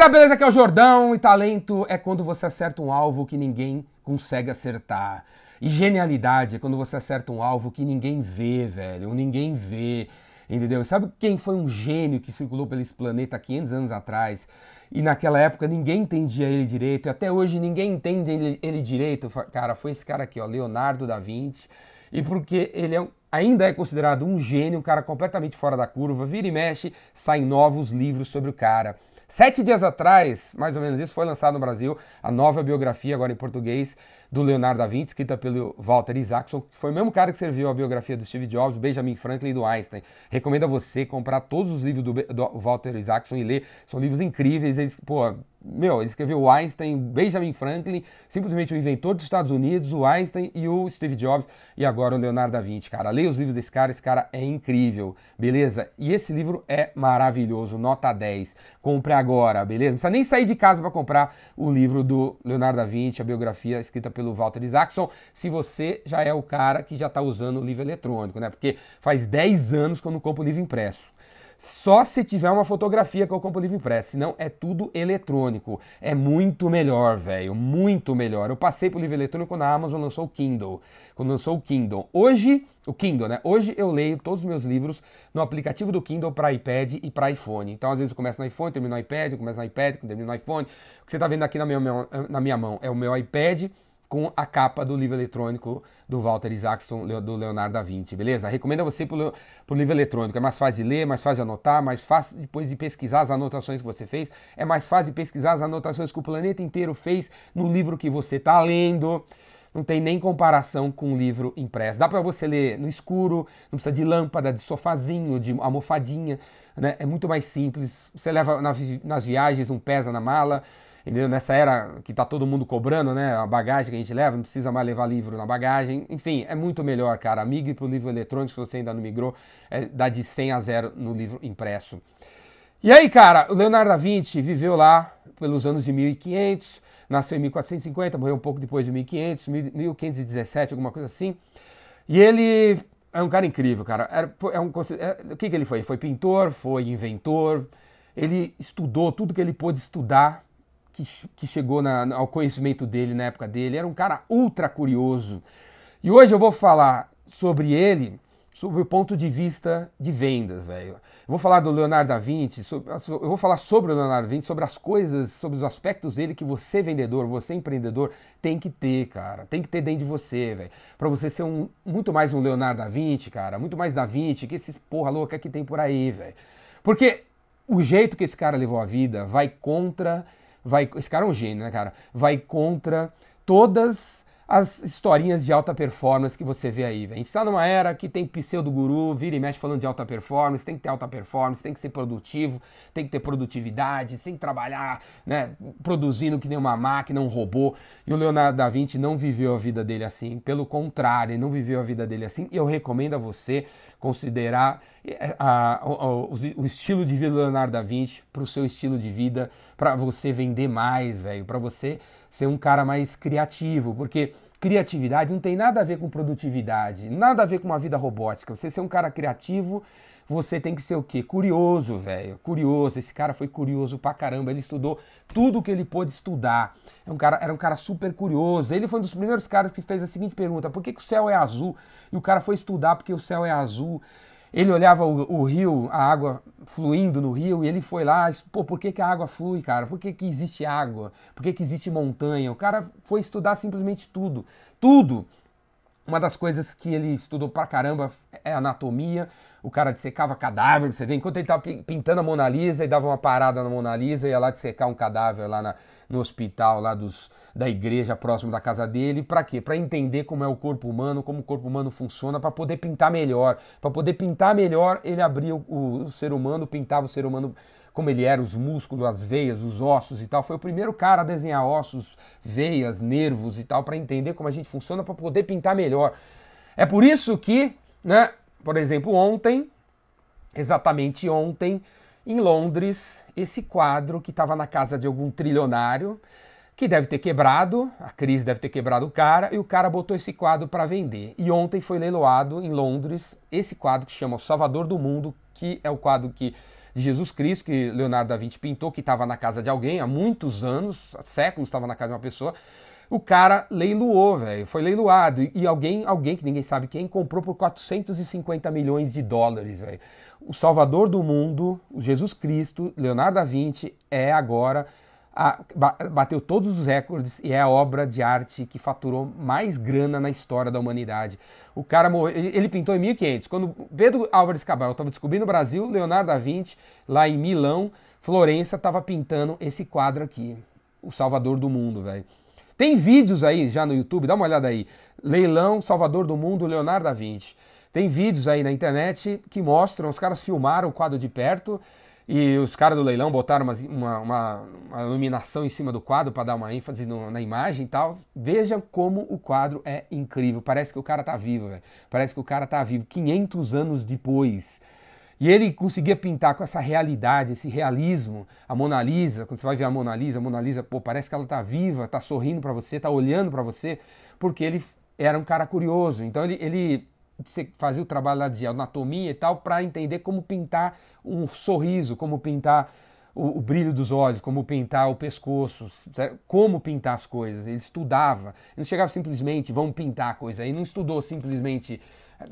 galera, beleza? Aqui é o Jordão e talento é quando você acerta um alvo que ninguém consegue acertar. E genialidade é quando você acerta um alvo que ninguém vê, velho. Ninguém vê, entendeu? Sabe quem foi um gênio que circulou pelo planeta 500 anos atrás? E naquela época ninguém entendia ele direito, e até hoje ninguém entende ele, ele direito. Cara, foi esse cara aqui, ó, Leonardo da Vinci. E porque ele é, ainda é considerado um gênio, um cara completamente fora da curva, vira e mexe, saem novos livros sobre o cara. Sete dias atrás, mais ou menos isso, foi lançado no Brasil a nova biografia, agora em português, do Leonardo da Vinci, escrita pelo Walter Isaacson, que foi o mesmo cara que serviu a biografia do Steve Jobs, Benjamin Franklin e do Einstein. Recomendo a você comprar todos os livros do, do Walter Isaacson e ler. São livros incríveis. Eles, pô, meu, ele escreveu o Einstein, Benjamin Franklin, simplesmente o inventor dos Estados Unidos, o Einstein e o Steve Jobs, e agora o Leonardo da Vinci, cara. Leia os livros desse cara, esse cara é incrível, beleza? E esse livro é maravilhoso, nota 10. Compre agora, beleza? Não precisa nem sair de casa para comprar o livro do Leonardo da Vinci, a biografia escrita pelo Walter Isaacson, se você já é o cara que já está usando o livro eletrônico, né? Porque faz 10 anos que eu não compro livro impresso. Só se tiver uma fotografia que eu compro livro impresso, senão é tudo eletrônico. É muito melhor, velho, muito melhor. Eu passei pro livro eletrônico quando a Amazon lançou o Kindle. Quando lançou o Kindle. Hoje, o Kindle, né? Hoje eu leio todos os meus livros no aplicativo do Kindle para iPad e para iPhone. Então, às vezes eu começo no iPhone, termino no iPad, começo no iPad, termino no iPhone. O que você está vendo aqui na minha, na minha mão é o meu iPad com a capa do livro eletrônico do Walter Isaacson, do Leonardo da Vinci, beleza? Recomendo a você pro, pro livro eletrônico. É mais fácil de ler, mais fácil de anotar, mais fácil depois de pesquisar as anotações que você fez. É mais fácil de pesquisar as anotações que o planeta inteiro fez no livro que você está lendo. Não tem nem comparação com um livro impresso. Dá para você ler no escuro, não precisa de lâmpada, de sofazinho, de almofadinha. Né? É muito mais simples. Você leva nas viagens, não pesa na mala. Entendeu? Nessa era que tá todo mundo cobrando, né? A bagagem que a gente leva, não precisa mais levar livro na bagagem. Enfim, é muito melhor, cara. Migre pro livro eletrônico, se você ainda não migrou, é, dá de 100 a 0 no livro impresso. E aí, cara, o Leonardo da Vinci viveu lá pelos anos de 1500, nasceu em 1450, morreu um pouco depois de 1500, 1517, alguma coisa assim. E ele é um cara incrível, cara. Era, é um, é, o que, que ele foi? Ele foi pintor, foi inventor, ele estudou tudo que ele pôde estudar que, que chegou na, ao conhecimento dele na época dele. Era um cara ultra curioso. E hoje eu vou falar sobre ele sobre o ponto de vista de vendas, velho. Vou falar do Leonardo da Vinci, sobre, eu vou falar sobre o Leonardo da Vinci, sobre as coisas, sobre os aspectos dele que você vendedor, você empreendedor tem que ter, cara. Tem que ter dentro de você, velho. Para você ser um muito mais um Leonardo da Vinci, cara, muito mais da Vinci que esses porra louca que tem por aí, velho. Porque o jeito que esse cara levou a vida vai contra vai. Esse cara é um gênio, né, cara? Vai contra todas as historinhas de alta performance que você vê aí. Gente está numa era que tem pseudo-guru, vira e mexe falando de alta performance, tem que ter alta performance, tem que ser produtivo, tem que ter produtividade, tem que trabalhar né, produzindo que nem uma máquina, um robô. E o Leonardo da Vinci não viveu a vida dele assim, pelo contrário, ele não viveu a vida dele assim. Eu recomendo a você considerar eh, a, a, o, o, estilo de vida do Leonardo da Vinci para o seu estilo de vida, para você vender mais, velho, para você ser um cara mais criativo, porque criatividade não tem nada a ver com produtividade, nada a ver com uma vida robótica. Você ser um cara criativo, você tem que ser o quê? Curioso, velho. Curioso. Esse cara foi curioso pra caramba. Ele estudou tudo que ele pôde estudar. É um cara, era um cara super curioso. Ele foi um dos primeiros caras que fez a seguinte pergunta: por que, que o céu é azul? E o cara foi estudar porque o céu é azul. Ele olhava o, o, rio, a água fluindo no rio, e ele foi lá, pô, por que, que a água flui, cara? Por que, que existe água? Por que, que existe montanha? O cara foi estudar simplesmente tudo. Tudo. Uma das coisas que ele estudou pra caramba é anatomia. O cara dissecava cadáver, você vê, enquanto ele estava pintando a Mona Lisa e dava uma parada na Mona Lisa, ia lá dissecar um cadáver lá na, no hospital lá dos, da igreja próximo da casa dele. Para quê? Para entender como é o corpo humano, como o corpo humano funciona, para poder pintar melhor. Para poder pintar melhor, ele abria o, o, o ser humano, pintava o ser humano como ele era, os músculos, as veias, os ossos e tal. Foi o primeiro cara a desenhar ossos, veias, nervos e tal, para entender como a gente funciona, para poder pintar melhor. É por isso que, né, por exemplo, ontem, exatamente ontem, em Londres, esse quadro que estava na casa de algum trilionário, que deve ter quebrado, a crise deve ter quebrado o cara, e o cara botou esse quadro para vender. E ontem foi leiloado em Londres esse quadro que chama O Salvador do Mundo, que é o quadro que de Jesus Cristo que Leonardo da Vinci pintou, que estava na casa de alguém há muitos anos, há séculos estava na casa de uma pessoa. O cara leiloou, velho, foi leiloado. E alguém, alguém que ninguém sabe quem, comprou por 450 milhões de dólares, velho. O salvador do mundo, Jesus Cristo, Leonardo da Vinci, é agora a, bateu todos os recordes e é a obra de arte que faturou mais grana na história da humanidade. O cara morreu, ele pintou em 1500. Quando Pedro Álvares Cabral estava descobrindo o Brasil, Leonardo da Vinci, lá em Milão, Florença, estava pintando esse quadro aqui, o Salvador do Mundo, velho. Tem vídeos aí já no YouTube, dá uma olhada aí. Leilão Salvador do Mundo, Leonardo da Vinci. Tem vídeos aí na internet que mostram, os caras filmaram o quadro de perto e os caras do leilão botaram uma, uma, uma, iluminação em cima do quadro para dar uma ênfase no, na imagem e tal. Veja como o quadro é incrível. Parece que o cara tá vivo, véio. Parece que o cara tá vivo 500 anos depois. E ele conseguia pintar com essa realidade, esse realismo. A Mona Lisa, quando você vai ver a Mona Lisa, a Mona Lisa, pô, parece que ela tá viva, tá sorrindo para você, tá olhando para você, porque ele era um cara curioso. Então ele, ele fazia o trabalho lá de anatomia e tal para entender como pintar um sorriso, como pintar o, o, brilho dos olhos, como pintar o pescoço, como pintar as coisas. Ele estudava, ele não chegava simplesmente, vamos pintar a coisa. Ele não estudou simplesmente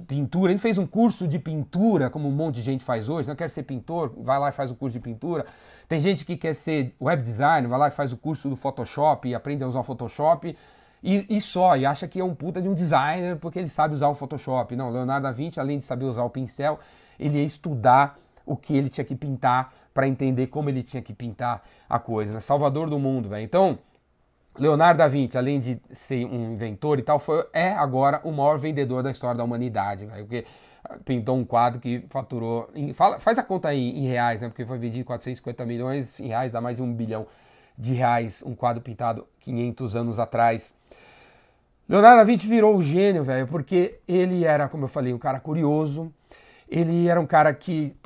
pintura, ele fez um curso de pintura, como um monte de gente faz hoje. Não quer ser pintor, vai lá e faz o curso de pintura. Tem gente que quer ser web design, vai lá e faz o curso do Photoshop e aprende a usar o Photoshop. E, e, só, e acha que é um puta de um designer porque ele sabe usar o Photoshop. Não, Leonardo da Vinci, além de saber usar o pincel, ele ia estudar o que ele tinha que pintar para entender como ele tinha que pintar a coisa. Né? Salvador do mundo, velho. Então, Leonardo da Vinci, além de ser um inventor e tal, foi, é agora o maior vendedor da história da humanidade, porque pintou um quadro que faturou. Em, fala, faz a conta aí em reais, né? Porque foi vendido 450 milhões em reais, dá mais de um bilhão de reais um quadro pintado 500 anos atrás. Leonardo da Vinci virou o gênio, velho, porque ele era, como eu falei, um cara curioso. Ele era um cara que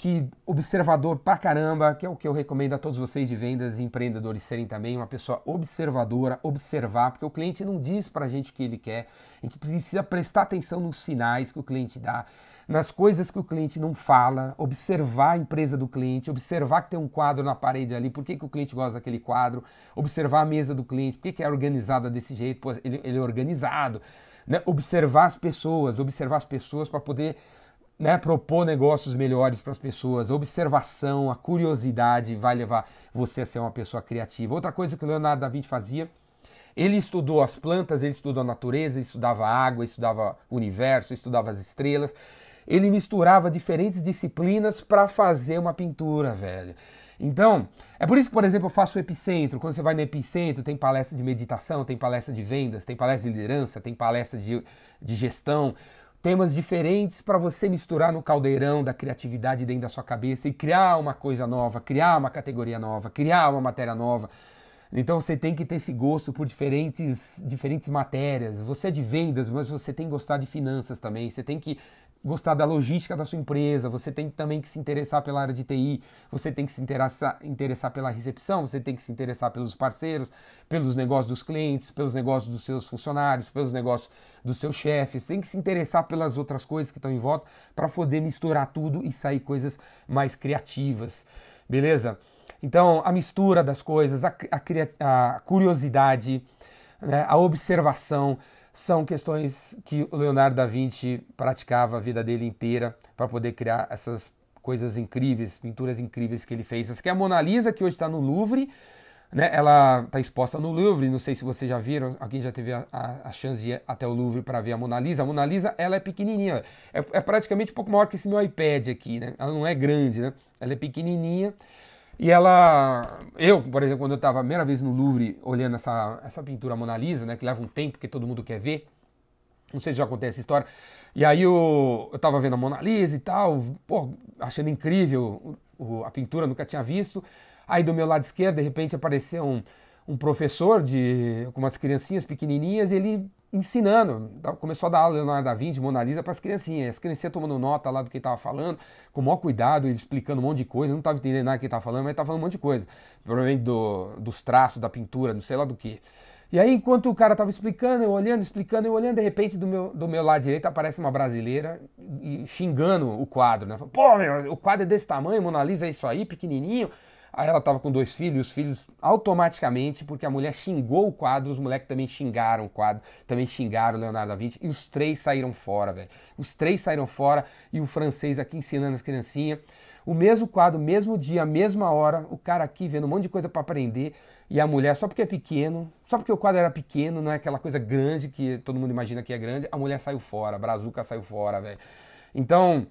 que observador pra caramba, que é o que eu recomendo a todos vocês de vendas e empreendedores serem também, uma pessoa observadora, observar, porque o cliente não diz pra gente o que ele quer, a gente precisa prestar atenção nos sinais que o cliente dá, nas coisas que o cliente não fala, observar a empresa do cliente, observar que tem um quadro na parede ali, por que, que o cliente gosta daquele quadro, observar a mesa do cliente, por que, que é organizada desse jeito, Pô, ele, ele é organizado, né? observar as pessoas, observar as pessoas para poder né, propor negócios melhores para as pessoas, a observação, a curiosidade vai levar você a ser uma pessoa criativa. Outra coisa que o Leonardo da Vinci fazia, ele estudou as plantas, ele estudou a natureza, ele estudava a água, estudava o universo, estudava as estrelas. Ele misturava diferentes disciplinas para fazer uma pintura, velho. Então, é por isso que, por exemplo, eu faço o Epicentro. Quando você vai no Epicentro, tem palestra de meditação, tem palestra de vendas, tem palestra de liderança, tem palestra de, de gestão temas diferentes para você misturar no caldeirão da criatividade dentro da sua cabeça e criar uma coisa nova, criar uma categoria nova, criar uma matéria nova. Então você tem que ter esse gosto por diferentes, diferentes matérias. Você é de vendas, mas você tem que gostar de finanças também. Você tem que gostar da logística da sua empresa, você tem também que se interessar pela área de TI, você tem que se interessar, interessar pela recepção, você tem que se interessar pelos parceiros, pelos negócios dos clientes, pelos negócios dos seus funcionários, pelos negócios dos seus chefes, tem que se interessar pelas outras coisas que estão em volta para poder misturar tudo e sair coisas mais criativas, beleza? Então, a mistura das coisas, a, a, a curiosidade, né, a observação, são questões que o Leonardo da Vinci praticava a vida dele inteira para poder criar essas coisas incríveis, pinturas incríveis que ele fez. Essa aqui é a Mona Lisa, que hoje está no Louvre. Né? Ela está exposta no Louvre, não sei se vocês já viram, alguém já teve a, a, a chance de ir até o Louvre para ver a Mona Lisa. A Mona Lisa ela é pequenininha, é, é praticamente um pouco maior que esse meu iPad aqui, né? Ela não é grande, né? Ela é pequenininha e ela, eu, por exemplo, quando eu estava a primeira vez no Louvre olhando essa, essa pintura Mona Lisa, né, que leva um tempo, porque todo mundo quer ver, não sei se já contei essa história, e aí eu, eu tava vendo a Mona Lisa e tal, pô, achando incrível o, a pintura, nunca tinha visto, aí do meu lado esquerdo, de repente apareceu um, um professor de, com criancinhas pequenininhas, ele ensinando. Começou a dar aula Leonardo da Vinci, Mona Lisa para as criancinhas. As criancinhas tomando nota lá do que estava falando, com o maior cuidado, ele explicando um monte de coisa. não estava entendendo nada que estava falando, mas estava falando um monte de coisa. Provavelmente do, dos traços, da pintura, não sei lá do que. E aí, enquanto o cara tava explicando, eu olhando, explicando, eu olhando, de repente, do meu, do meu lado direito aparece uma brasileira xingando o quadro, né? Pô, meu, o quadro é desse tamanho, Mona Lisa é isso aí, pequenininho. Aí ela tava com dois filhos, os filhos automaticamente, porque a mulher xingou o quadro, os moleques também xingaram o quadro, também xingaram o Leonardo da Vinci, e os três saíram fora, velho. Os três saíram fora, e o francês aqui ensinando as criancinhas. O mesmo quadro, mesmo dia, mesma hora, o cara aqui vendo um monte de coisa para aprender. E a mulher, só porque é pequeno, só porque o quadro era pequeno, não é aquela coisa grande que todo mundo imagina que é grande, a mulher saiu fora, a Brazuca saiu fora, velho. Então,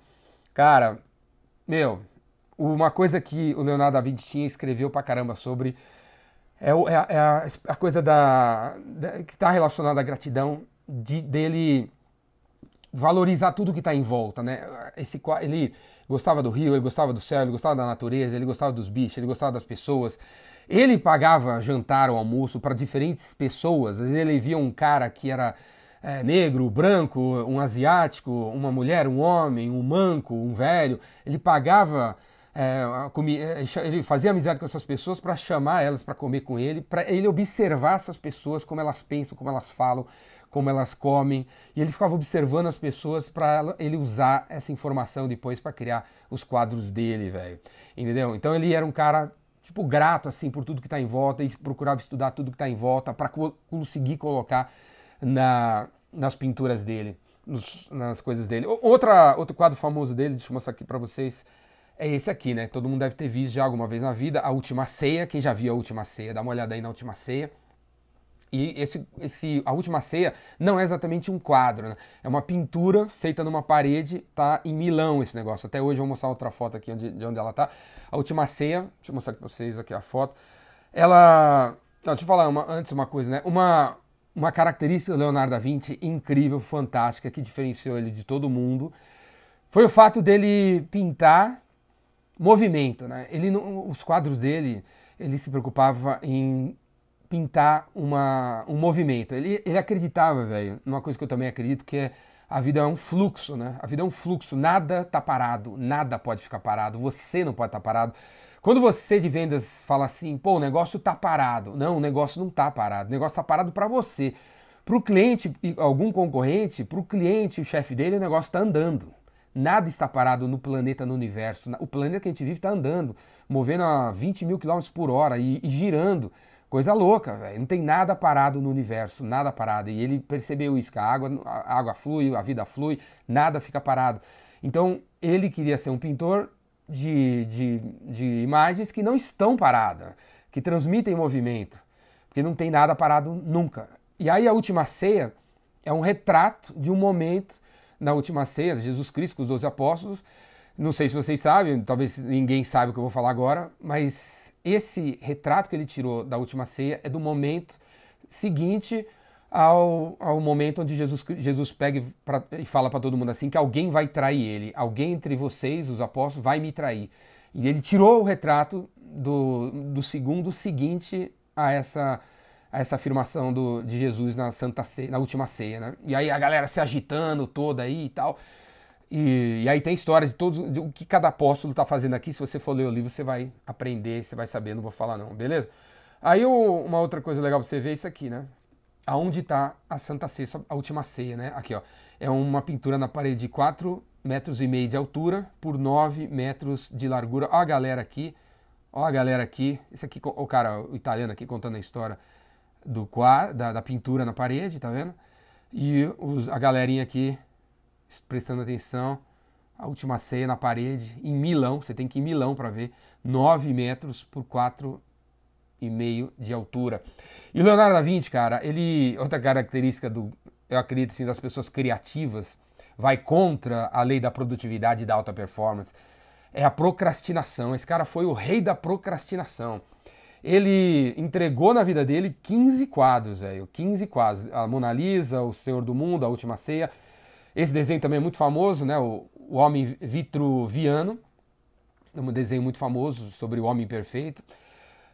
cara, meu, uma coisa que o Leonardo da Vinci tinha escreveu pra caramba sobre é, é, a, é a, a, coisa da, da que está relacionada à gratidão de, dele valorizar tudo que está em volta, né? Esse ele gostava do rio, ele gostava do céu, ele gostava da natureza, ele gostava dos bichos, ele gostava das pessoas. Ele pagava jantar ou almoço para diferentes pessoas. Ele via um cara que era é, negro, branco, um asiático, uma mulher, um homem, um manco, um velho. Ele pagava, é, é ele fazia amizade com essas pessoas para chamar elas para comer com ele, para ele observar essas pessoas, como elas pensam, como elas falam, como elas comem. E ele ficava observando as pessoas para ele usar essa informação depois para criar os quadros dele, velho. Entendeu? Então ele era um cara tipo, grato, assim, por tudo que está em volta e procurava estudar tudo que está em volta para co conseguir colocar na, nas pinturas dele, nos, nas coisas dele. Outra, outro quadro famoso dele, deixa eu mostrar aqui para vocês, é esse aqui, né? Todo mundo deve ter visto já alguma vez na vida, A Última Ceia. Quem já viu A Última Ceia, dá uma olhada aí na Última Ceia. E esse, esse, a última ceia não é exatamente um quadro, né? é uma pintura feita numa parede, tá em Milão esse negócio. Até hoje eu vou mostrar outra foto aqui de, de onde ela tá. A última ceia, deixa eu mostrar para vocês aqui a foto. Ela, não, deixa eu falar uma, antes uma coisa, né? Uma, uma característica do Leonardo da Vinci incrível, fantástica, que diferenciou ele de todo mundo, foi o fato dele pintar movimento, né? Ele, os quadros dele, ele se preocupava em pintar uma, um movimento. Ele, ele acreditava, velho, numa coisa que eu também acredito, que é a vida é um fluxo, né? A vida é um fluxo, nada tá parado, nada pode ficar parado, você não pode estar tá parado. Quando você de vendas fala assim, pô, o negócio tá parado. Não, o negócio não tá parado, o negócio tá parado para você. Para o cliente, algum concorrente, para o cliente, o chefe dele, o negócio está andando. Nada está parado no planeta, no universo. O planeta que a gente vive está andando, movendo a 20 mil quilômetros por hora e, e girando. Coisa louca, velho. Não tem nada parado no universo, nada parado. E ele percebeu isso, que a água, a água flui, a vida flui, nada fica parado. Então, ele queria ser um pintor de, de, de imagens que não estão paradas, que transmitem movimento, porque não tem nada parado nunca. E aí a última ceia é um retrato de um momento na última ceia Jesus Cristo com os doze apóstolos. Não sei se vocês sabem, talvez ninguém saiba o que eu vou falar agora, mas esse retrato que ele tirou da última ceia é do momento seguinte ao, ao momento onde Jesus, Jesus pega pra, e fala para todo mundo assim que alguém vai trair ele, alguém entre vocês, os apóstolos, vai me trair. E ele tirou o retrato do, do segundo seguinte a essa, a essa afirmação do, de Jesus na Santa Ceia, na última ceia, né? E aí a galera se agitando toda aí e tal. E, e, aí tem história de todos, de o que cada apóstolo está fazendo aqui. Se você for ler o livro, você vai aprender, você vai saber, não vou falar não, beleza? Aí o, uma outra coisa legal para você ver é isso aqui, né? Aonde está a Santa Ceia, a última ceia, né? Aqui, ó. É uma pintura na parede de 4 metros e meio de altura por 9 metros de largura. Ó a galera aqui, ó a galera aqui. Esse aqui, o cara, o italiano aqui contando a história do da, da pintura na parede, tá vendo? E os, a galerinha aqui prestando atenção. A última ceia na parede, em Milão, você tem que ir em Milão para ver, 9 metros por 4,5 de altura. E Leonardo da Vinci, cara, ele. Outra característica do. Eu acredito assim, das pessoas criativas, vai contra a lei da produtividade e da alta performance. É a procrastinação. Esse cara foi o rei da procrastinação. Ele entregou na vida dele 15 quadros, velho. 15 quadros. A Mona Lisa, O Senhor do Mundo, A Última Ceia. Esse desenho também é muito famoso, né? O, o Homem Vitruviano, é um desenho muito famoso sobre o homem perfeito.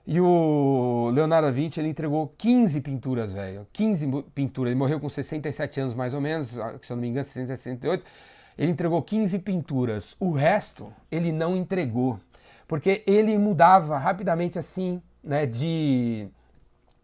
E o Leonardo da Vinci, ele entregou 15 pinturas, velho. 15 pinturas. Ele morreu com 67 anos, mais ou menos, se eu não me engano, 68. Ele entregou 15 pinturas. O resto, ele não entregou. Porque ele mudava rapidamente assim, né, de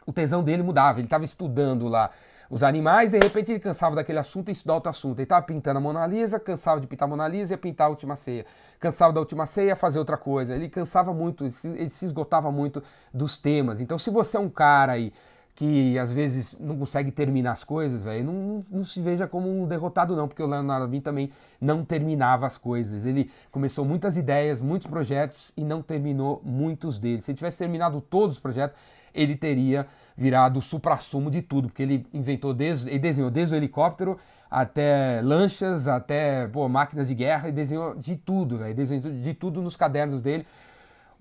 o tesão dele mudava. Ele estava estudando lá os animais, de repente ele cansava daquele assunto e estudar outro assunto. Ele estava pintando a Mona Lisa, cansava de pintar a Mona Lisa e pintar a Última Ceia. Cansava da Última Ceia, fazer outra coisa. Ele cansava muito, ele se esgotava muito dos temas. Então, se você é um cara aí que às vezes não consegue terminar as coisas, velho, não, não se veja como um derrotado não, porque o Leonardo Vinci também não terminava as coisas. Ele começou muitas ideias, muitos projetos e não terminou muitos deles. Se ele tivesse terminado todos os projetos, ele teria virado o supra-sumo de tudo, porque ele inventou desde, ele desenhou desde o helicóptero até lanchas, até pô, máquinas de guerra, e desenhou de tudo, velho, desenhou de tudo nos cadernos dele.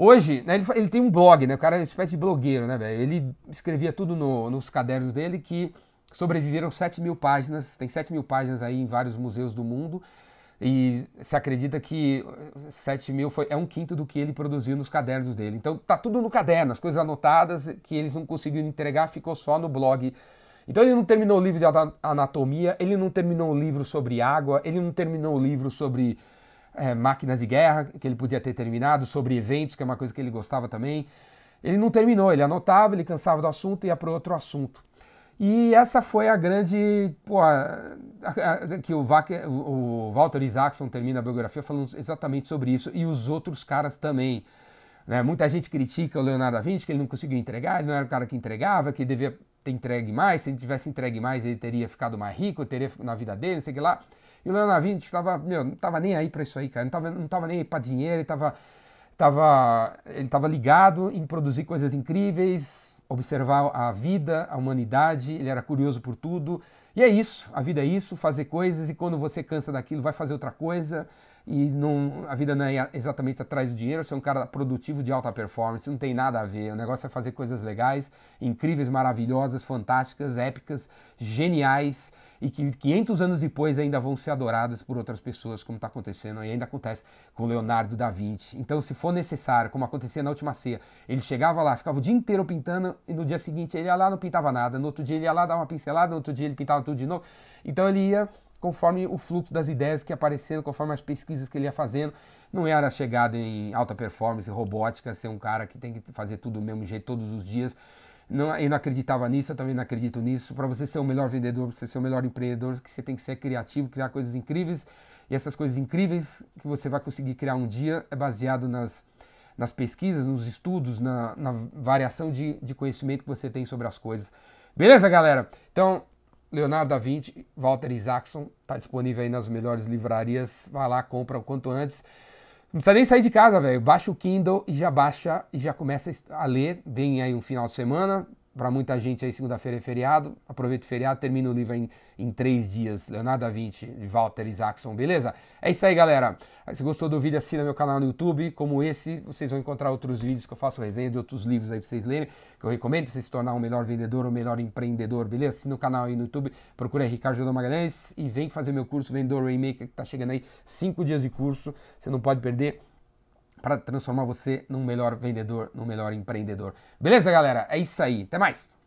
Hoje, né, ele, ele, tem um blog, né? O cara é uma espécie de blogueiro, né, velho? Ele escrevia tudo no, nos cadernos dele que sobreviveram 7 mil páginas, tem 7 mil páginas aí em vários museus do mundo. E se acredita que 7 mil foi, é um quinto do que ele produziu nos cadernos dele. Então tá tudo no caderno, as coisas anotadas que eles não conseguiram entregar, ficou só no blog. Então ele não terminou o livro de anatomia, ele não terminou o livro sobre água, ele não terminou o livro sobre é, máquinas de guerra, que ele podia ter terminado, sobre eventos, que é uma coisa que ele gostava também. Ele não terminou, ele anotava, ele cansava do assunto e ia para outro assunto. E essa foi a grande. Pô, a, a, que o, o Walter Isaacson termina a biografia falando exatamente sobre isso, e os outros caras também. Né? Muita gente critica o Leonardo da Vinci, que ele não conseguiu entregar, ele não era o cara que entregava, que devia ter entregue mais, se ele tivesse entregue mais, ele teria ficado mais rico, teria na vida dele, não sei o que lá. E o Leonardo Vinci estava, meu, não estava nem aí para isso aí, cara. Não estava não tava nem aí para dinheiro, ele estava tava, ele tava ligado em produzir coisas incríveis, observar a vida, a humanidade, ele era curioso por tudo. E é isso, a vida é isso, fazer coisas e quando você cansa daquilo, vai fazer outra coisa. E não, a vida não é exatamente atrás do dinheiro, você é um cara produtivo de alta performance, não tem nada a ver. O negócio é fazer coisas legais, incríveis, maravilhosas, fantásticas, épicas, geniais e que 500 anos depois ainda vão ser adoradas por outras pessoas, como está acontecendo e ainda acontece com Leonardo da Vinci. Então, se for necessário, como acontecia na última ceia, ele chegava lá, ficava o dia inteiro pintando e no dia seguinte ele ia lá não pintava nada, no outro dia ele ia lá dar uma pincelada, no outro dia ele pintava tudo de novo. Então, ele ia conforme o fluxo das ideias que aparecendo, conforme as pesquisas que ele ia fazendo. Não era chegado em alta performance, robótica, ser um cara que tem que fazer tudo do mesmo jeito todos os dias. Não, eu não acreditava nisso, eu também não acredito nisso. Para você ser o melhor vendedor, para você ser o melhor empreendedor, que você tem que ser criativo, criar coisas incríveis. E essas coisas incríveis que você vai conseguir criar um dia é baseado nas, nas pesquisas, nos estudos, na, na variação de, de conhecimento que você tem sobre as coisas. Beleza, galera? Então, Leonardo da Vinci, Walter Isaacson, está disponível aí nas melhores livrarias. Vai lá, compra o quanto antes. Não precisa nem sair de casa, velho. Baixa o Kindle e já baixa e já começa a ler. Vem aí um final de semana. Para muita gente aí, segunda-feira é feriado. Aproveita o feriado, termina o livro em, em três dias. Leonardo da Vinci, de Walter Isaacson, beleza? É isso aí, galera. Se gostou do vídeo, assina meu canal no YouTube. Como esse, vocês vão encontrar outros vídeos que eu faço resenha de outros livros aí para vocês lerem. Que eu recomendo para você se tornar um melhor vendedor ou um melhor empreendedor, beleza? Assina o canal aí no YouTube. Procura Ricardo Jordão Magalhães e vem fazer meu curso Vendedor Rainmaker, que tá chegando aí. Cinco dias de curso. Você não pode perder para transformar você num melhor vendedor, num melhor empreendedor. Beleza, galera? É isso aí. Até mais!